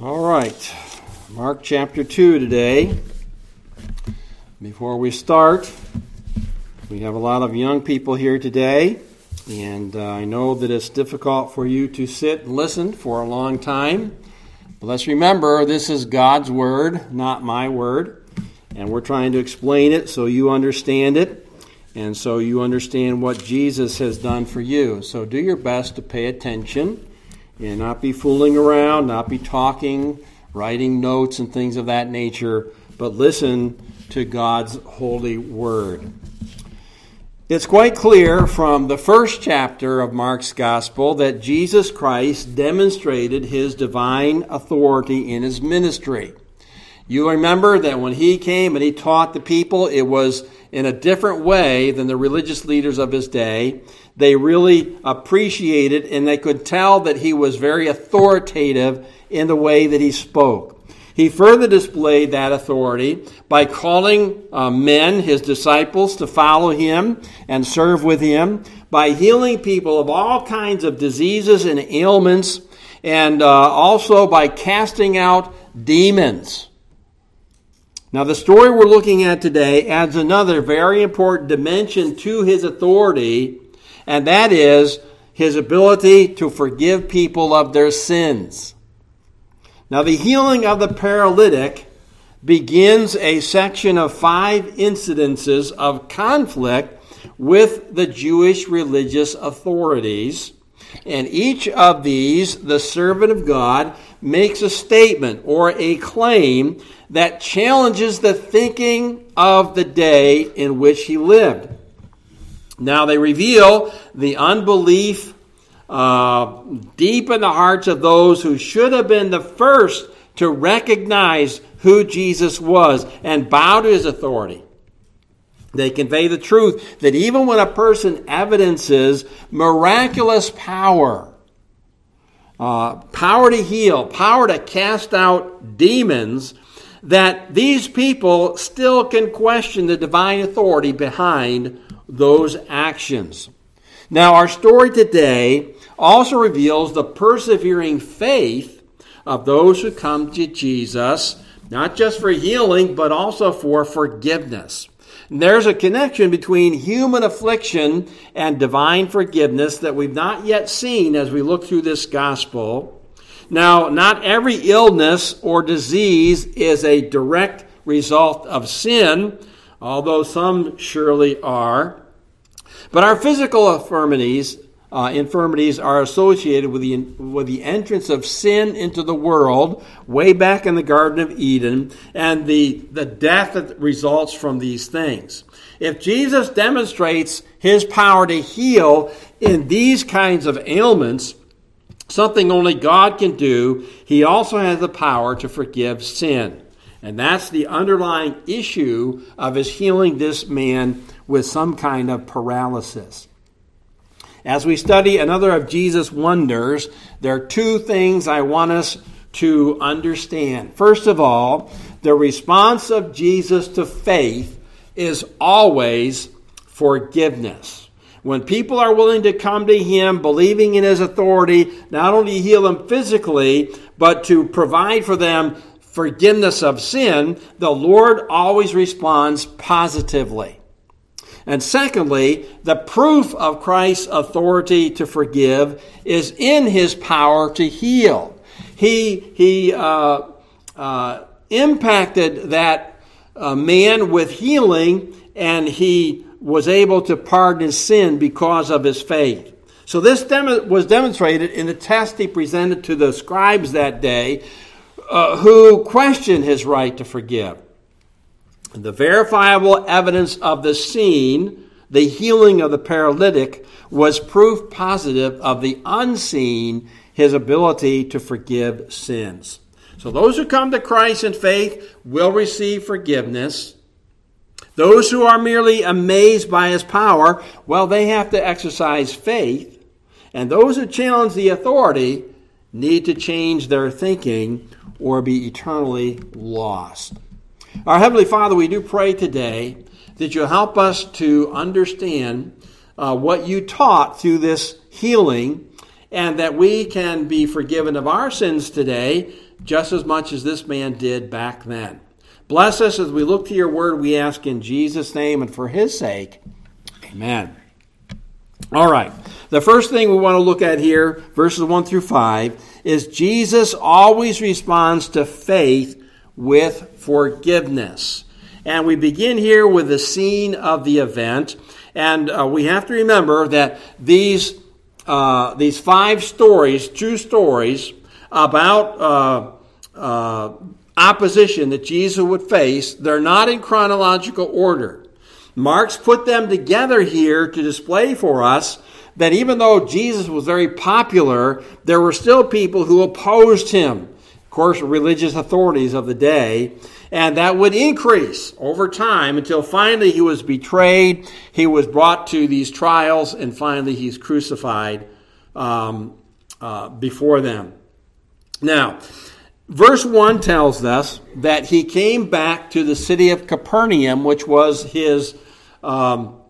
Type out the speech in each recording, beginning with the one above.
All right, Mark chapter 2 today. Before we start, we have a lot of young people here today, and uh, I know that it's difficult for you to sit and listen for a long time. But let's remember this is God's word, not my word, and we're trying to explain it so you understand it and so you understand what Jesus has done for you. So do your best to pay attention and not be fooling around, not be talking, writing notes, and things of that nature, but listen to God's holy word. It's quite clear from the first chapter of Mark's Gospel that Jesus Christ demonstrated his divine authority in his ministry. You remember that when he came and he taught the people, it was in a different way than the religious leaders of his day they really appreciated and they could tell that he was very authoritative in the way that he spoke. He further displayed that authority by calling uh, men, his disciples, to follow him and serve with him, by healing people of all kinds of diseases and ailments, and uh, also by casting out demons. Now, the story we're looking at today adds another very important dimension to his authority and that is his ability to forgive people of their sins. Now, the healing of the paralytic begins a section of five incidences of conflict with the Jewish religious authorities. And each of these, the servant of God makes a statement or a claim that challenges the thinking of the day in which he lived. Now they reveal the unbelief uh, deep in the hearts of those who should have been the first to recognize who Jesus was and bow to his authority. They convey the truth that even when a person evidences miraculous power, uh, power to heal, power to cast out demons, that these people still can question the divine authority behind those actions. Now, our story today also reveals the persevering faith of those who come to Jesus, not just for healing, but also for forgiveness. There's a connection between human affliction and divine forgiveness that we've not yet seen as we look through this gospel. Now, not every illness or disease is a direct result of sin, although some surely are. But our physical infirmities, uh, infirmities are associated with the, with the entrance of sin into the world way back in the Garden of Eden and the, the death that results from these things. If Jesus demonstrates his power to heal in these kinds of ailments, something only God can do, he also has the power to forgive sin. And that's the underlying issue of his healing this man with some kind of paralysis. As we study another of Jesus' wonders, there are two things I want us to understand. First of all, the response of Jesus to faith is always forgiveness. When people are willing to come to Him, believing in His authority, not only to heal them physically, but to provide for them forgiveness of sin, the Lord always responds positively. And secondly, the proof of Christ's authority to forgive is in his power to heal. He, he uh, uh, impacted that uh, man with healing, and he was able to pardon his sin because of his faith. So this was demonstrated in the test he presented to the scribes that day, uh, who questioned his right to forgive. The verifiable evidence of the scene, the healing of the paralytic, was proof positive of the unseen, his ability to forgive sins. So those who come to Christ in faith will receive forgiveness. Those who are merely amazed by his power, well, they have to exercise faith. And those who challenge the authority need to change their thinking or be eternally lost. Our Heavenly Father, we do pray today that you help us to understand uh, what you taught through this healing and that we can be forgiven of our sins today just as much as this man did back then. Bless us as we look to your word, we ask in Jesus' name and for his sake. Amen. All right. The first thing we want to look at here, verses 1 through 5, is Jesus always responds to faith with forgiveness. And we begin here with the scene of the event. And uh, we have to remember that these, uh, these five stories, true stories, about uh, uh opposition that Jesus would face, they're not in chronological order. Mark's put them together here to display for us that even though Jesus was very popular, there were still people who opposed him. Course, religious authorities of the day. And that would increase over time until finally he was betrayed, he was brought to these trials, and finally he's crucified um, uh, before them. Now, verse 1 tells us that he came back to the city of Capernaum, which was his um,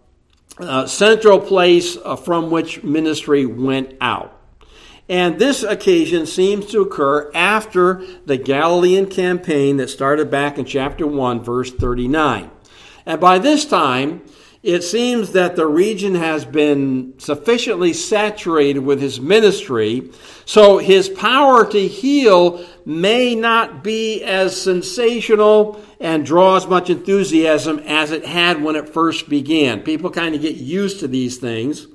uh, central place uh, from which ministry went out. And this occasion seems to occur after the Galilean campaign that started back in chapter 1, verse 39. And by this time, it seems that the region has been sufficiently saturated with his ministry, so his power to heal may not be as sensational and draw as much enthusiasm as it had when it first began. People kind of get used to these things.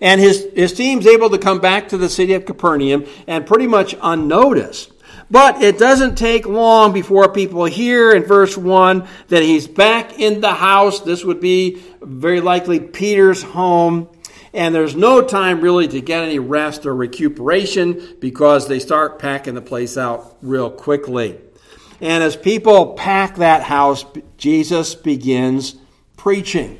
And his, his team's able to come back to the city of Capernaum and pretty much unnoticed. But it doesn't take long before people hear in verse 1 that he's back in the house. This would be very likely Peter's home. And there's no time really to get any rest or recuperation because they start packing the place out real quickly. And as people pack that house, Jesus begins preaching.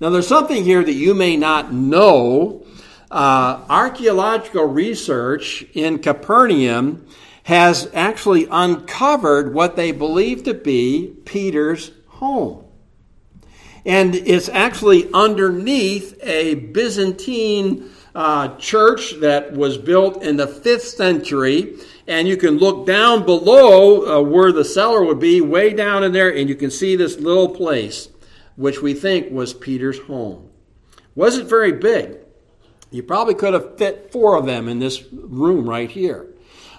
Now, there's something here that you may not know. Uh, archaeological research in Capernaum has actually uncovered what they believe to be Peter's home. And it's actually underneath a Byzantine uh, church that was built in the 5th century. And you can look down below uh, where the cellar would be, way down in there, and you can see this little place, which we think was Peter's home. Wasn't very big. You probably could have fit four of them in this room right here.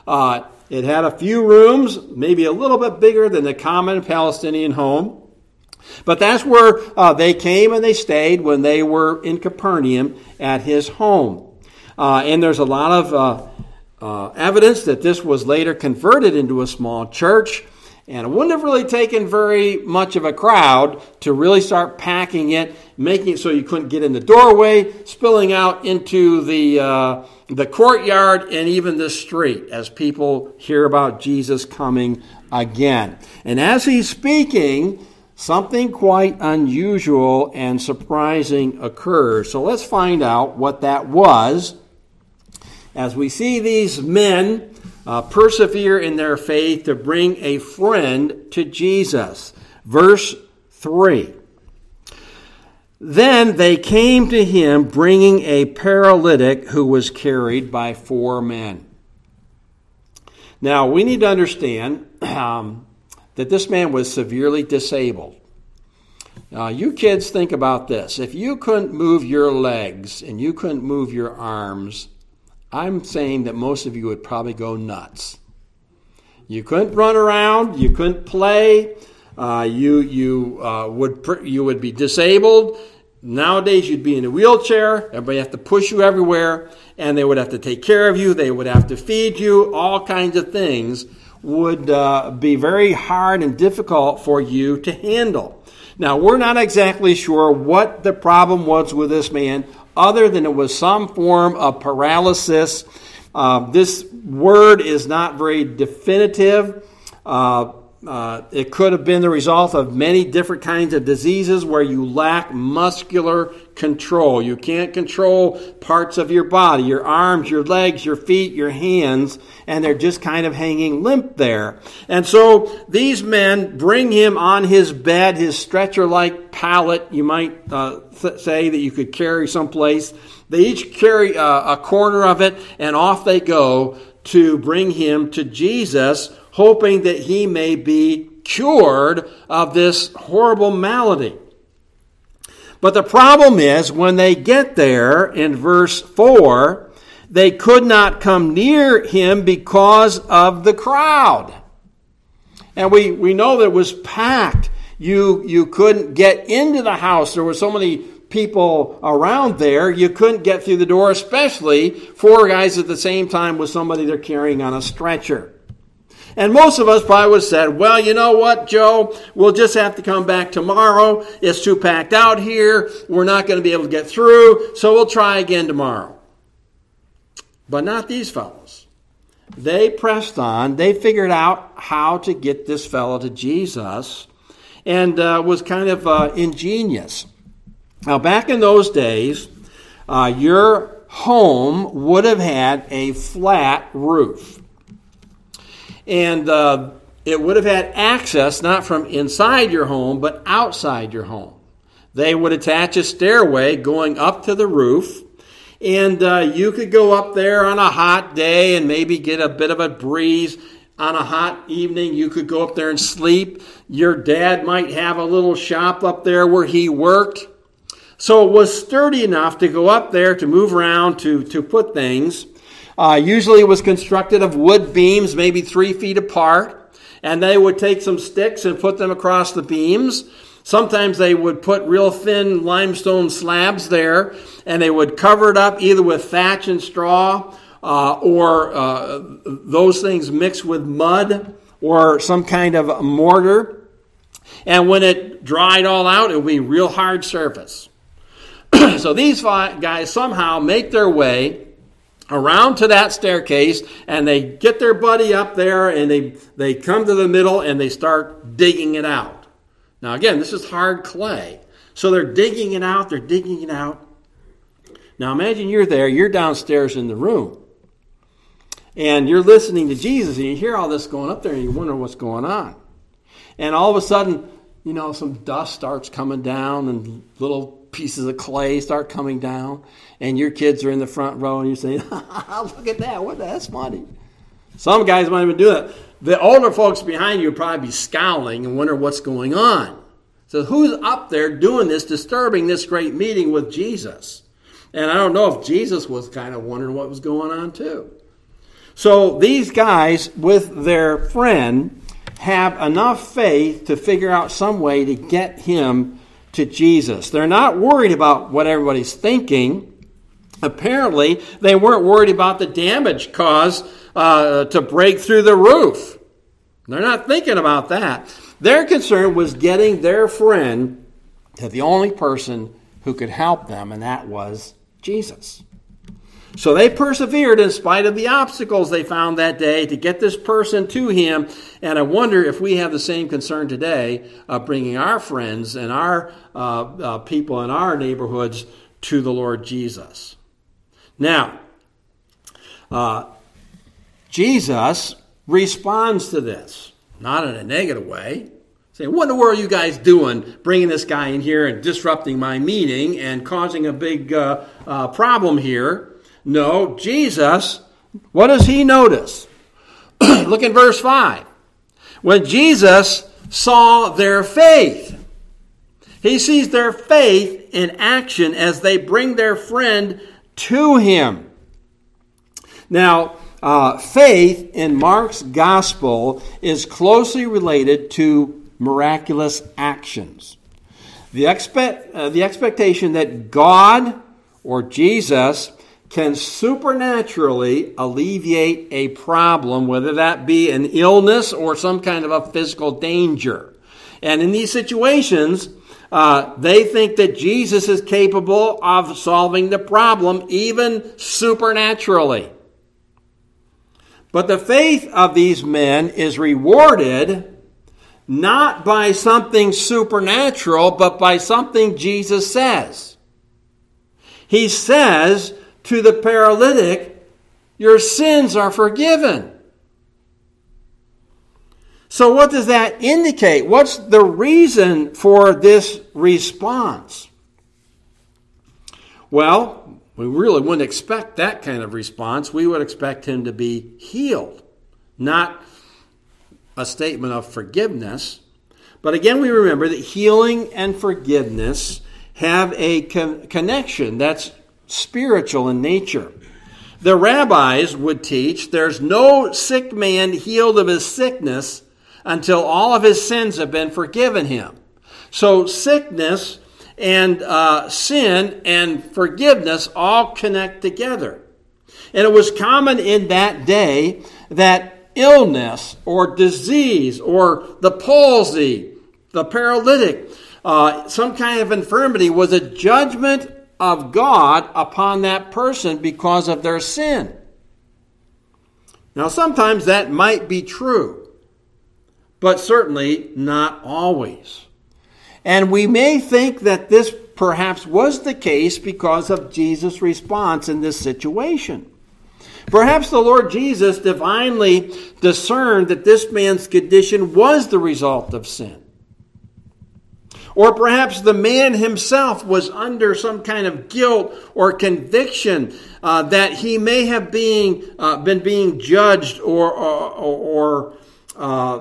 Uh, it had a few rooms, maybe a little bit bigger than the common Palestinian home. But that's where uh, they came and they stayed when they were in Capernaum at his home. Uh, and there's a lot of uh, uh evidence that this was later converted into a small church. And it wouldn't have really taken very much of a crowd to really start packing it, making it so you couldn't get in the doorway, spilling out into the, uh, the courtyard and even the street as people hear about Jesus coming again. And as he's speaking, something quite unusual and surprising occurs. So let's find out what that was. As we see these men uh, persevere in their faith to bring a friend to Jesus. Verse 3. Then they came to him bringing a paralytic who was carried by four men. Now, we need to understand um, that this man was severely disabled. Uh, you kids think about this. If you couldn't move your legs and you couldn't move your arms, I'm saying that most of you would probably go nuts. You couldn't run around, you couldn't play, uh, you, you, uh, would, you would be disabled. Nowadays, you'd be in a wheelchair, everybody have to push you everywhere, and they would have to take care of you, they would have to feed you, all kinds of things would uh, be very hard and difficult for you to handle. Now, we're not exactly sure what the problem was with this man other than it was some form of paralysis. Uh, this word is not very definitive. Uh, uh, it could have been the result of many different kinds of diseases where you lack muscular control. You can't control parts of your body, your arms, your legs, your feet, your hands, and they're just kind of hanging limp there. And so these men bring him on his bed, his stretcher like pallet, you might uh, th- say, that you could carry someplace. They each carry a, a corner of it, and off they go to bring him to Jesus, hoping that he may be cured of this horrible malady. But the problem is, when they get there in verse 4, they could not come near him because of the crowd. And we, we know that it was packed. You, you couldn't get into the house. There were so many people around there, you couldn't get through the door, especially four guys at the same time with somebody they're carrying on a stretcher. And most of us probably would have said, well, you know what, Joe? We'll just have to come back tomorrow. It's too packed out here. We're not going to be able to get through, so we'll try again tomorrow. But not these fellows. They pressed on. They figured out how to get this fellow to Jesus and uh, was kind of uh, ingenious. Now, back in those days, uh, your home would have had a flat roof. And uh, it would have had access not from inside your home, but outside your home. They would attach a stairway going up to the roof, and uh, you could go up there on a hot day and maybe get a bit of a breeze. On a hot evening, you could go up there and sleep. Your dad might have a little shop up there where he worked. So it was sturdy enough to go up there to move around to, to put things. Uh, usually it was constructed of wood beams, maybe three feet apart, and they would take some sticks and put them across the beams. Sometimes they would put real thin limestone slabs there, and they would cover it up either with thatch and straw uh, or uh, those things mixed with mud or some kind of mortar. And when it dried all out, it would be real hard surface. so these guys somehow make their way around to that staircase and they get their buddy up there and they, they come to the middle and they start digging it out. Now, again, this is hard clay. So they're digging it out, they're digging it out. Now, imagine you're there, you're downstairs in the room, and you're listening to Jesus and you hear all this going up there and you wonder what's going on. And all of a sudden, you know, some dust starts coming down and little pieces of clay start coming down, and your kids are in the front row, and you're saying, "Look at that! What? That's funny." Some guys might even do that. The older folks behind you probably be scowling and wonder what's going on. So who's up there doing this, disturbing this great meeting with Jesus? And I don't know if Jesus was kind of wondering what was going on too. So these guys, with their friend, have enough faith to figure out some way to get him to Jesus. They're not worried about what everybody's thinking. Apparently, they weren't worried about the damage caused uh, to break through the roof. They're not thinking about that. Their concern was getting their friend to the only person who could help them, and that was Jesus. So they persevered in spite of the obstacles they found that day to get this person to him. And I wonder if we have the same concern today of bringing our friends and our uh, uh, people in our neighborhoods to the Lord Jesus. Now, uh, Jesus responds to this, not in a negative way. Saying, what in the world are you guys doing bringing this guy in here and disrupting my meeting and causing a big uh, uh, problem here? No, Jesus, what does he notice? Look in verse 5. When Jesus saw their faith, he sees their faith in action as they bring their friend to him. Now, uh, faith in Mark's gospel is closely related to miraculous actions. The, expect, uh, the expectation that God or Jesus can supernaturally alleviate a problem, whether that be an illness or some kind of a physical danger. And in these situations, uh, they think that Jesus is capable of solving the problem, even supernaturally. But the faith of these men is rewarded not by something supernatural, but by something Jesus says. He says, to the paralytic, Your sins are forgiven. So, what does that indicate? What's the reason for this response? Well, We really wouldn't expect that kind of response. We would expect him to be healed, not a statement of forgiveness. But again, we remember that healing and forgiveness have a con- connection that's spiritual in nature. The rabbis would teach there's no sick man healed of his sickness until all of his sins have been forgiven him. So, sickness and uh, sin and forgiveness all connect together. And it was common in that day that illness or disease or the palsy, the paralytic, uh, some kind of infirmity was a judgment of God upon that person because of their sin. Now, sometimes that might be true, but certainly not always. And we may think that this perhaps was the case because of Jesus' response in this situation. Perhaps the Lord Jesus divinely discerned that this man's condition was the result of sin. Or perhaps the man himself was under some kind of guilt or conviction uh, that he may have being, uh, been being judged or, or, or uh,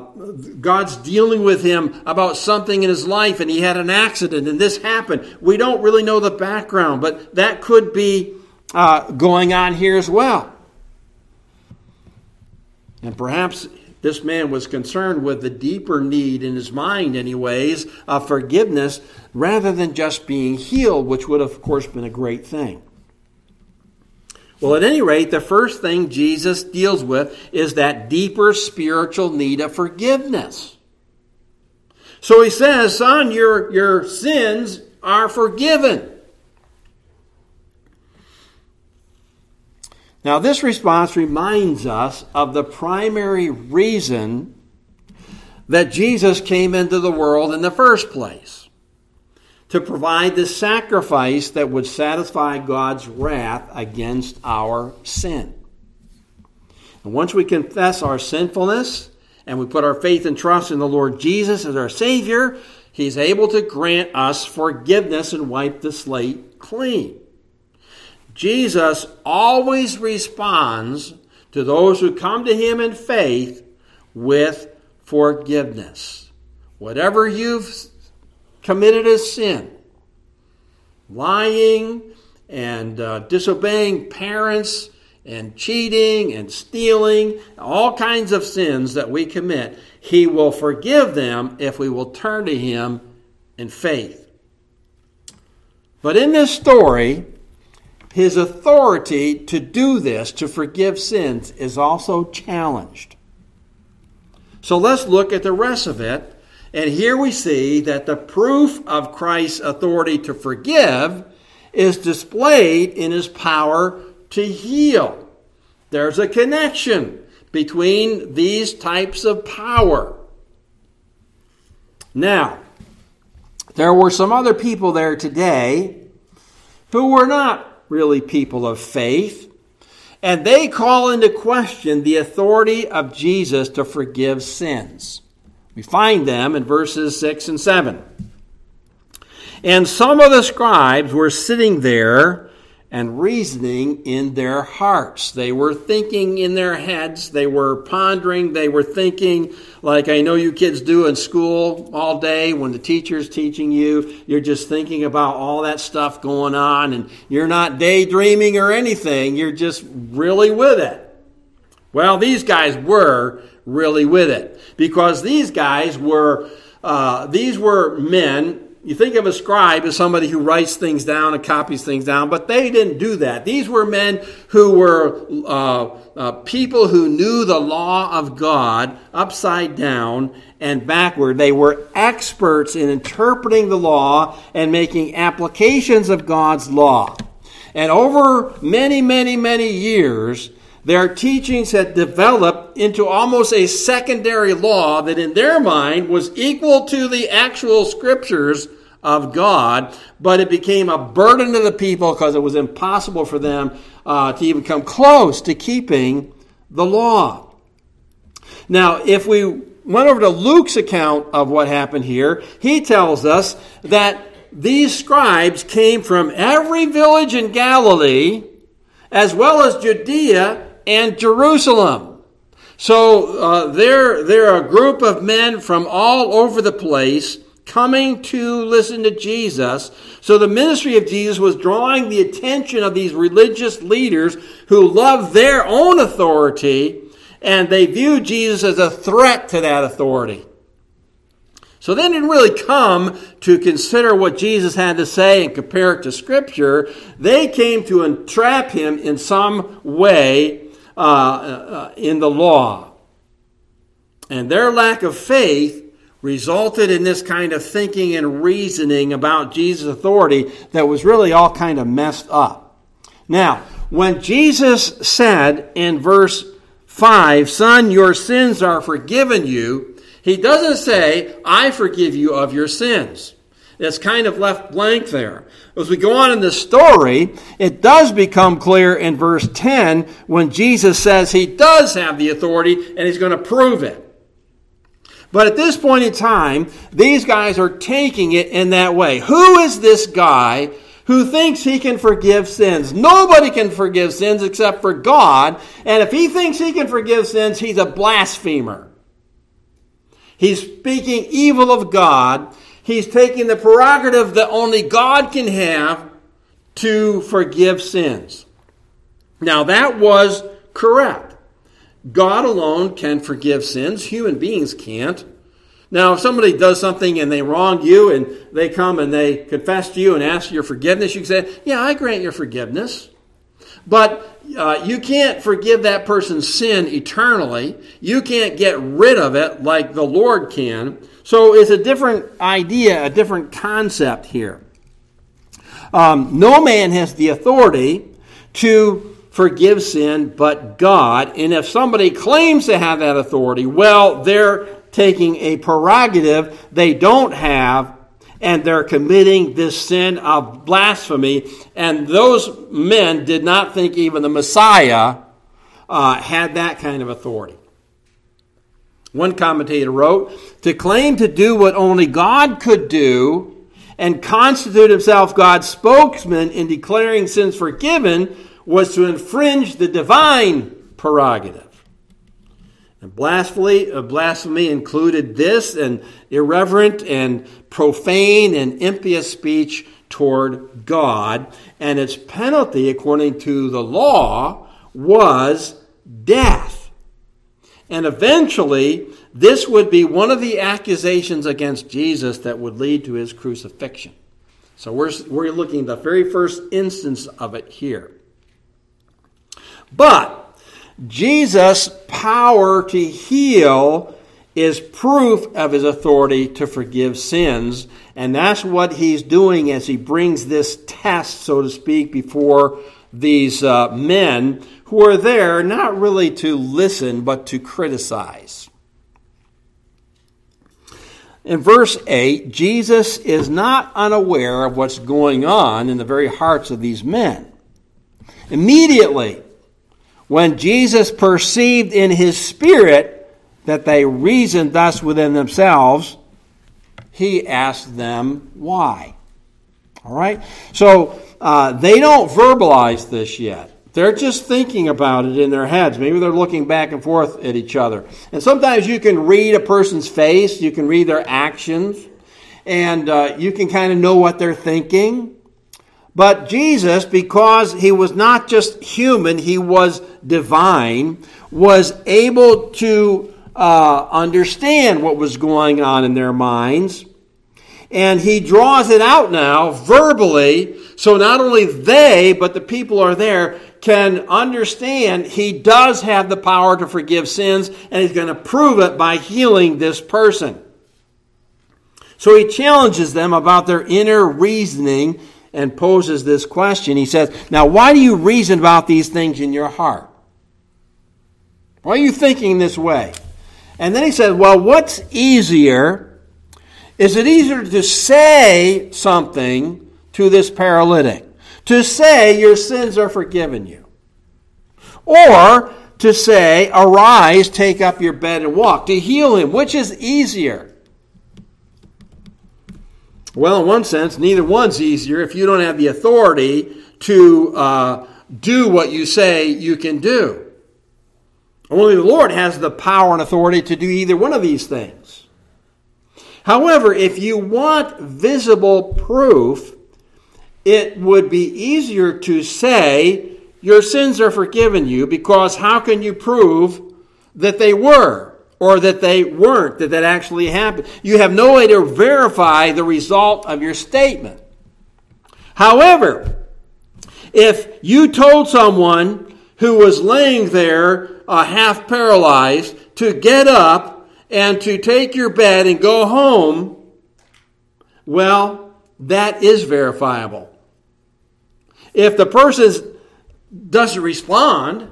God's dealing with him about something in his life and he had an accident and this happened. We don't really know the background, but that could be uh, going on here as well. And perhaps this man was concerned with the deeper need in his mind, anyways, of forgiveness rather than just being healed, which would, of course, been a great thing. Well, at any rate, the first thing Jesus deals with is that deeper spiritual need of forgiveness. So he says, Son, your, your sins are forgiven. Now, this response reminds us of the primary reason that Jesus came into the world in the first place to provide the sacrifice that would satisfy God's wrath against our sin. And once we confess our sinfulness and we put our faith and trust in the Lord Jesus as our Savior, He's able to grant us forgiveness and wipe the slate clean. Jesus always responds to those who come to Him in faith with forgiveness. Whatever you've committed a sin, lying and uh, disobeying parents and cheating and stealing, all kinds of sins that we commit, He will forgive them if we will turn to Him in faith. But in this story, His authority to do this, to forgive sins, is also challenged. So let's look at the rest of it and here we see that the proof of Christ's authority to forgive is displayed in his power to heal. There's a connection between these types of power. Now, there were some other people there today who were not really people of faith, and they call into question the authority of Jesus to forgive sins. We find them in verses 6 and 7. And some of the scribes were sitting there and reasoning in their hearts. They were thinking in their heads. They were pondering. They were thinking, like I know you kids do in school all day when the teacher's teaching you. You're just thinking about all that stuff going on and you're not daydreaming or anything. You're just really with it. Well, these guys were really with it because these guys were uh, these were men you think of a scribe as somebody who writes things down and copies things down, but they didn't do that. These were men who were uh, uh, people who knew the law of God upside down and backward. They were experts in interpreting the law and making applications of God's law. And over many, many, many years, their teachings had developed into almost a secondary law that in their mind was equal to the actual scriptures of God, but it became a burden to the people because it was impossible for them uh, to even come close to keeping the law. Now, if we went over to Luke's account of what happened here, he tells us that these scribes came from every village in Galilee, as well as Judea and Jerusalem. So uh, they're, they're a group of men from all over the place coming to listen to Jesus. So the ministry of Jesus was drawing the attention of these religious leaders who loved their own authority and they viewed Jesus as a threat to that authority. So they didn't really come to consider what Jesus had to say and compare it to Scripture. They came to entrap him in some way uh, uh, in the law. And their lack of faith resulted in this kind of thinking and reasoning about Jesus' authority that was really all kind of messed up. Now, when Jesus said in verse 5, Son, your sins are forgiven you, he doesn't say, I forgive you of your sins. It's kind of left blank there. As we go on in the story, it does become clear in verse 10 when Jesus says he does have the authority and he's going to prove it. But at this point in time, these guys are taking it in that way. Who is this guy who thinks he can forgive sins? Nobody can forgive sins except for God. And if he thinks he can forgive sins, he's a blasphemer. He's speaking evil of God. He's taking the prerogative that only God can have to forgive sins. Now, that was correct. God alone can forgive sins. Human beings can't. Now, if somebody does something and they wrong you and they come and they confess to you and ask your forgiveness, you can say, Yeah, I grant your forgiveness. But uh, you can't forgive that person's sin eternally. You can't get rid of it like the Lord can. So it's a different idea, a different concept here. Um, no man has the authority to forgive sin but God. And if somebody claims to have that authority, well, they're taking a prerogative they don't have and they're committing this sin of blasphemy. And those men did not think even the Messiah uh, had that kind of authority. One commentator wrote To claim to do what only God could do and constitute himself God's spokesman in declaring sins forgiven was to infringe the divine prerogative. And blasphemy, uh, blasphemy included this and irreverent and profane and impious speech toward God. And its penalty, according to the law, was death. And eventually, this would be one of the accusations against Jesus that would lead to his crucifixion. So we're, we're looking at the very first instance of it here. But Jesus' power to heal is proof of his authority to forgive sins. And that's what he's doing as he brings this test, so to speak, before these uh, men who are there not really to listen, but to criticize. In verse 8, Jesus is not unaware of what's going on in the very hearts of these men. Immediately, when Jesus perceived in his spirit that they reasoned thus within themselves, he asked them why. All right? So uh, they don't verbalize this yet. They're just thinking about it in their heads. Maybe they're looking back and forth at each other. And sometimes you can read a person's face, you can read their actions, and uh, you can kind of know what they're thinking. But Jesus, because he was not just human, he was divine, was able to uh, understand what was going on in their minds. And he draws it out now verbally, so not only they, but the people are there can understand he does have the power to forgive sins, and he's going to prove it by healing this person. So he challenges them about their inner reasoning and poses this question. He says, Now, why do you reason about these things in your heart? Why are you thinking this way? And then he says, Well, what's easier? Is it easier to say something to this paralytic? To say your sins are forgiven you? Or to say, Arise, take up your bed and walk? To heal him? Which is easier? Well, in one sense, neither one's easier if you don't have the authority to uh, do what you say you can do. Only the Lord has the power and authority to do either one of these things. However, if you want visible proof, it would be easier to say, Your sins are forgiven you, because how can you prove that they were? Or that they weren't, that that actually happened. You have no way to verify the result of your statement. However, if you told someone who was laying there uh, half paralyzed to get up and to take your bed and go home, well, that is verifiable. If the person doesn't respond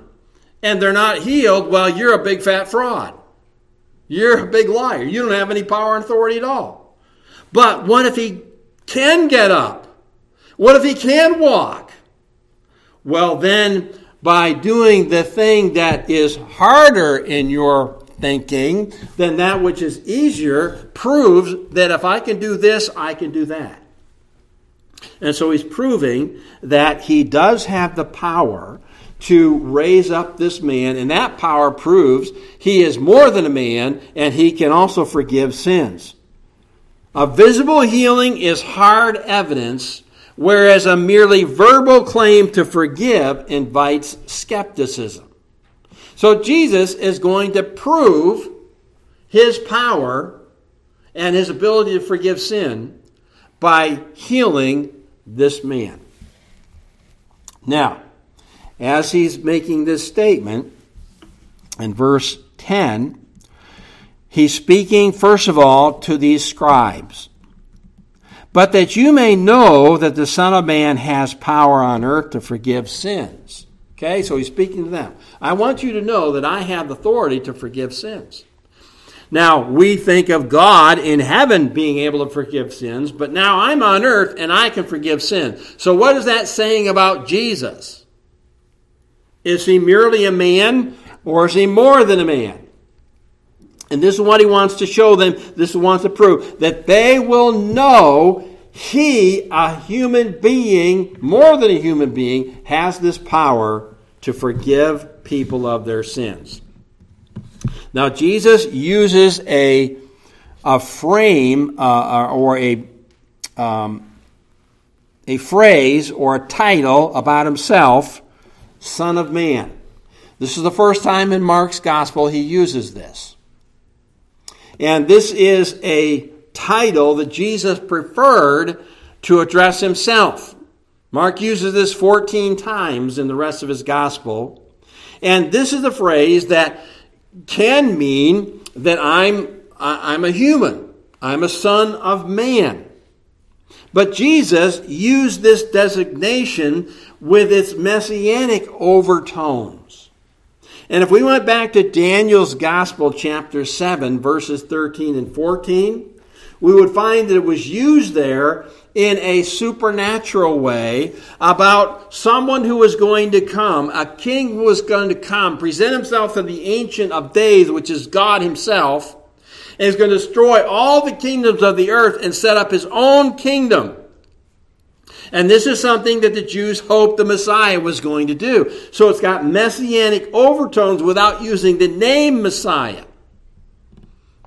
and they're not healed, well, you're a big fat fraud. You're a big liar. You don't have any power and authority at all. But what if he can get up? What if he can walk? Well, then by doing the thing that is harder in your thinking than that which is easier proves that if I can do this, I can do that. And so he's proving that he does have the power to raise up this man, and that power proves he is more than a man and he can also forgive sins. A visible healing is hard evidence whereas a merely verbal claim to forgive invites skepticism. So Jesus is going to prove his power and his ability to forgive sin by healing this man. Now, as he's making this statement in verse 10, he's speaking, first of all, to these scribes but that you may know that the Son of Man has power on earth to forgive sins. Okay, so he's speaking to them. I want you to know that I have authority to forgive sins. Now, we think of God in heaven being able to forgive sins, but now I'm on earth and I can forgive sin. So, what is that saying about Jesus? Is he merely a man or is he more than a man? And this is what he wants to show them. This is wants to prove that they will know he, a human being, more than a human being, has this power to forgive people of their sins. Now, Jesus uses a, a frame uh, or a, um, a phrase or a title about himself, Son of Man. This is the first time in Mark's gospel he uses this. And this is a title that Jesus preferred to address himself. Mark uses this 14 times in the rest of his gospel. And this is the phrase that can mean that I'm, I'm a human, I'm a son of man. But Jesus used this designation with its messianic overtones. And if we went back to Daniel's Gospel, chapter 7, verses 13 and 14, we would find that it was used there in a supernatural way about someone who was going to come, a king who was going to come, present himself to the Ancient of Days, which is God Himself, and is going to destroy all the kingdoms of the earth and set up His own kingdom. And this is something that the Jews hoped the Messiah was going to do. So it's got messianic overtones without using the name Messiah.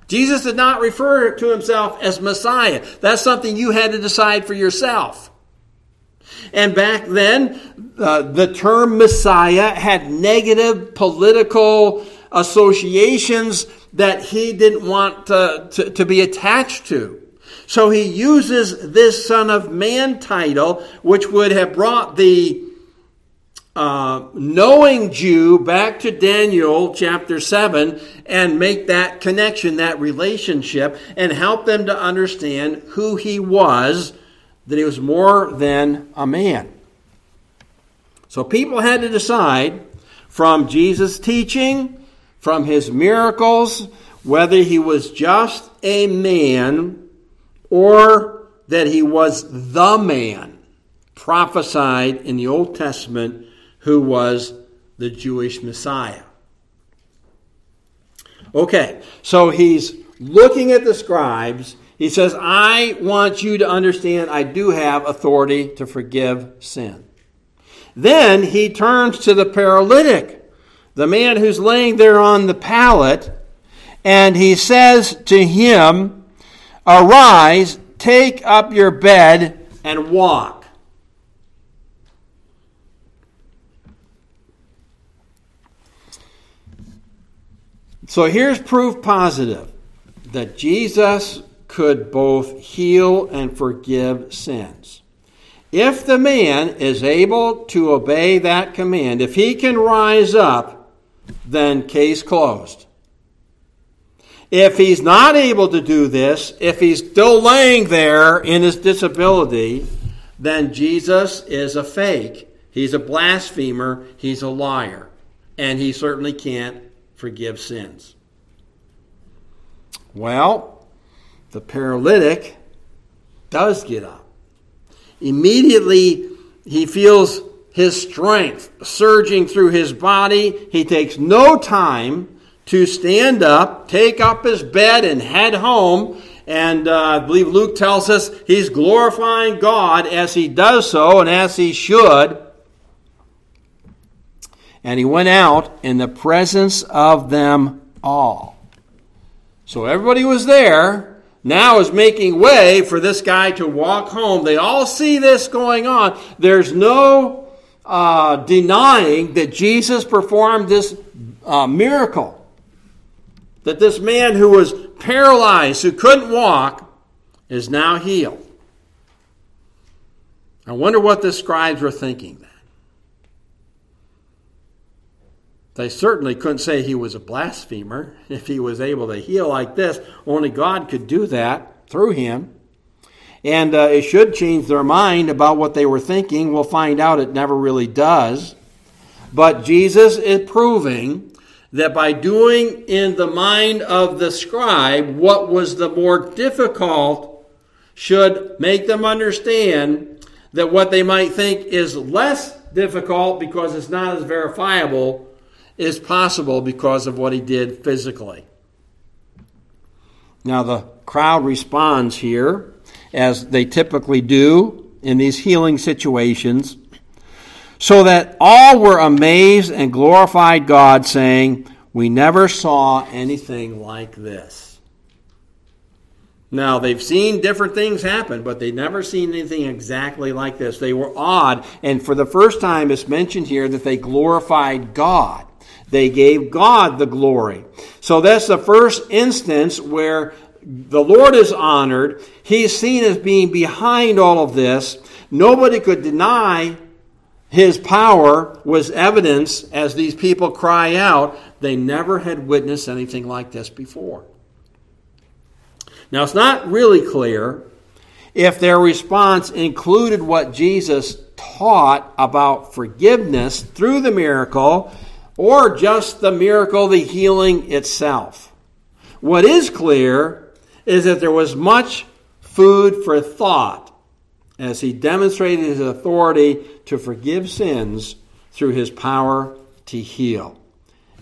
Jesus did not refer to himself as Messiah. That's something you had to decide for yourself. And back then, uh, the term Messiah had negative political associations that he didn't want to, to, to be attached to. So he uses this Son of Man title, which would have brought the uh, knowing Jew back to Daniel chapter 7 and make that connection, that relationship, and help them to understand who he was, that he was more than a man. So people had to decide from Jesus' teaching, from his miracles, whether he was just a man or that he was the man prophesied in the Old Testament who was the Jewish Messiah. Okay, so he's looking at the scribes, He says, I want you to understand I do have authority to forgive sin. Then he turns to the paralytic, the man who's laying there on the pallet, and he says to him, Arise, take up your bed, and walk. So here's proof positive that Jesus could both heal and forgive sins. If the man is able to obey that command, if he can rise up, then case closed. If he's not able to do this, if he's still laying there in his disability, then Jesus is a fake. He's a blasphemer. He's a liar. And he certainly can't forgive sins. Well, the paralytic does get up. Immediately, he feels his strength surging through his body. He takes no time to stand up, take up his bed, and head home. And uh, I believe Luke tells us he's glorifying God as he does so and as he should. And he went out in the presence of them all. So everybody was there, now is making way for this guy to walk home. They all see this going on. There's no uh, denying that Jesus performed this uh, miracle. That this man who was paralyzed, who couldn't walk, is now healed. I wonder what the scribes were thinking then. They certainly couldn't say he was a blasphemer if he was able to heal like this. Only God could do that through him. And uh, it should change their mind about what they were thinking. We'll find out it never really does. But Jesus is proving that by doing in the mind of the scribe what was the more difficult should make them understand that what they might think is less difficult because it's not as verifiable is possible because of what he did physically. Now, the crowd responds here, as they typically do in these healing situations, so that all were amazed and glorified God, saying, We never saw anything like this. Now, they've seen different things happen, but they've never seen anything exactly like this. They were awed, and for the first time, it's mentioned here that they glorified God. They gave God the glory. So that's the first instance where the Lord is honored. He's seen as being behind all of this. Nobody could deny his power was evidence as these people cry out. They never had witnessed anything like this before. Now, it's not really clear if their response included what Jesus taught about forgiveness through the miracle or just the miracle, the healing itself. What is clear is that there was much food for thought as he demonstrated his authority to forgive sins through his power to heal.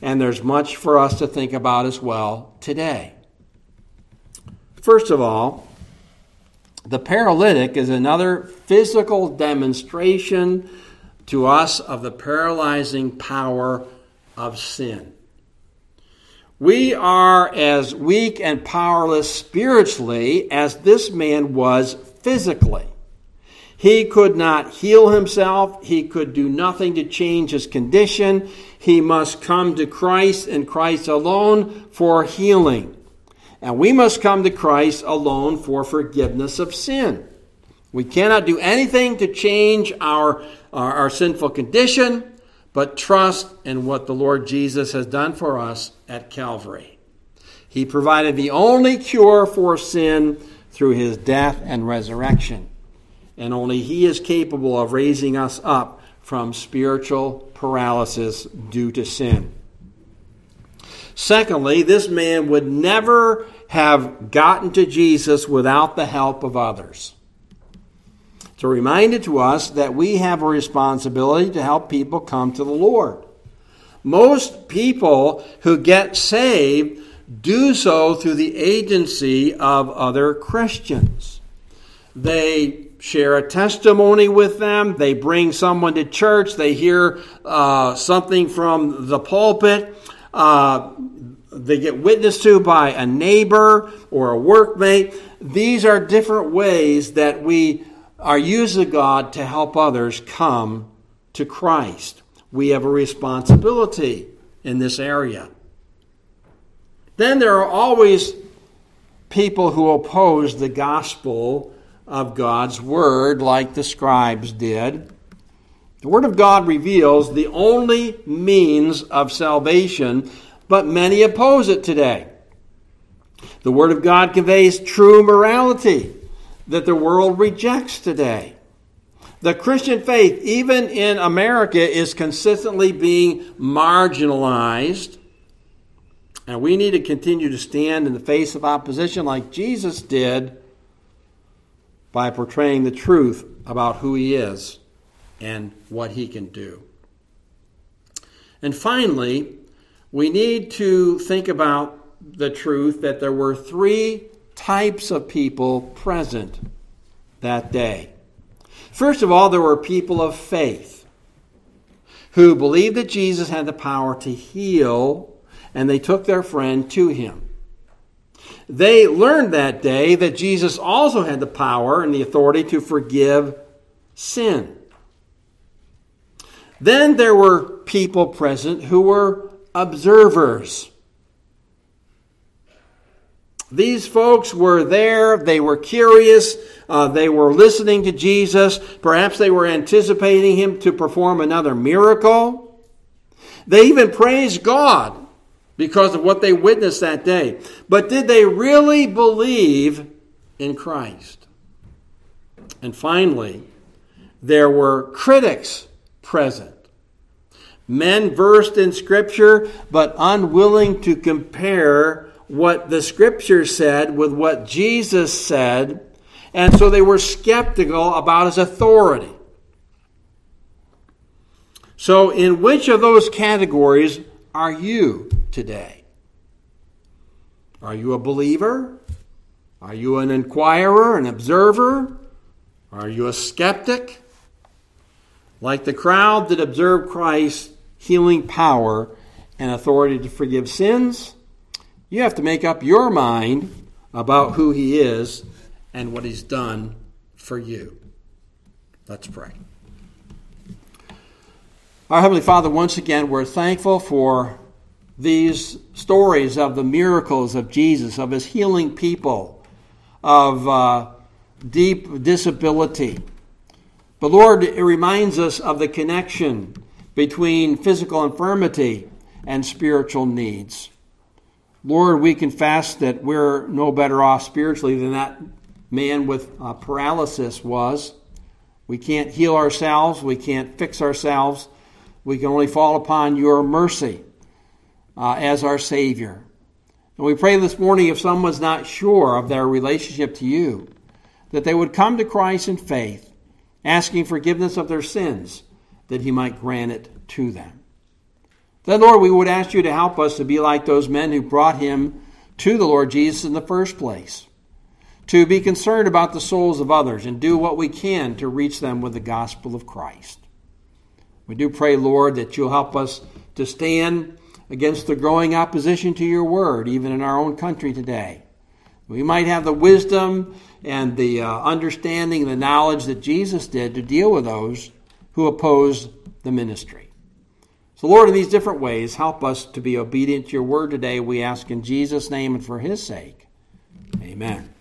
And there's much for us to think about as well today. First of all, the paralytic is another physical demonstration to us of the paralyzing power of sin. We are as weak and powerless spiritually as this man was physically. He could not heal himself. He could do nothing to change his condition. He must come to Christ and Christ alone for healing. And we must come to Christ alone for forgiveness of sin. We cannot do anything to change our, our, our sinful condition but trust in what the Lord Jesus has done for us at Calvary. He provided the only cure for sin through his death and resurrection. And only he is capable of raising us up from spiritual paralysis due to sin. Secondly, this man would never have gotten to Jesus without the help of others. It's a reminder to us that we have a responsibility to help people come to the Lord. Most people who get saved do so through the agency of other Christians. They share a testimony with them, they bring someone to church, they hear uh, something from the pulpit. Uh, they get witnessed to by a neighbor or a workmate. These are different ways that we are used of God to help others come to Christ. We have a responsibility in this area. Then there are always people who oppose the gospel of God's word, like the scribes did. The word of God reveals the only means of salvation, but many oppose it today. The word of God conveys true morality that the world rejects today. The Christian faith, even in America, is consistently being marginalized. And we need to continue to stand in the face of opposition like Jesus did by portraying the truth about who he is and what he can do. And finally, we need to think about the truth that there were three types of people present that day. First of all, there were people of faith who believed that Jesus had the power to heal, and they took their friend to him. They learned that day that Jesus also had the power and the authority to forgive sin. Then there were people present who were observers. These folks were there, they were curious, uh, they were listening to Jesus, perhaps they were anticipating him to perform another miracle. They even praised God because of what they witnessed that day. But did they really believe in Christ? And finally, there were critics present. Men versed in Scripture, but unwilling to compare what the Scripture said with what Jesus said, and so they were skeptical about his authority. So, in which of those categories are you today? Are you a believer? Are you an inquirer, an observer? Are you a skeptic? Like the crowd that observed Christ's healing power and authority to forgive sins, you have to make up your mind about who He is and what He's done for you. Let's pray. Our Heavenly Father, once again, we're thankful for these stories of the miracles of Jesus, of His healing people, of uh, deep disability. But Lord, it reminds us of the connection between physical infirmity and spiritual needs. Lord, we confess that we're no better off spiritually than that man with uh, paralysis was. We can't heal ourselves, we can't fix ourselves. We can only fall upon your mercy uh, as our Savior. And we pray this morning if someone's not sure of their relationship to you, that they would come to Christ in faith, asking forgiveness of their sins, that He might grant it to them. Then, Lord, we would ask you to help us to be like those men who brought Him to the Lord Jesus in the first place, to be concerned about the souls of others and do what we can to reach them with the gospel of Christ. We do pray, Lord, that you'll help us to stand against the growing opposition to your word, even in our own country today. We might have the wisdom and the uh, understanding and the knowledge that Jesus did to deal with those who oppose the ministry. So, Lord, in these different ways, help us to be obedient to your word today. We ask in Jesus' name and for his sake. Amen.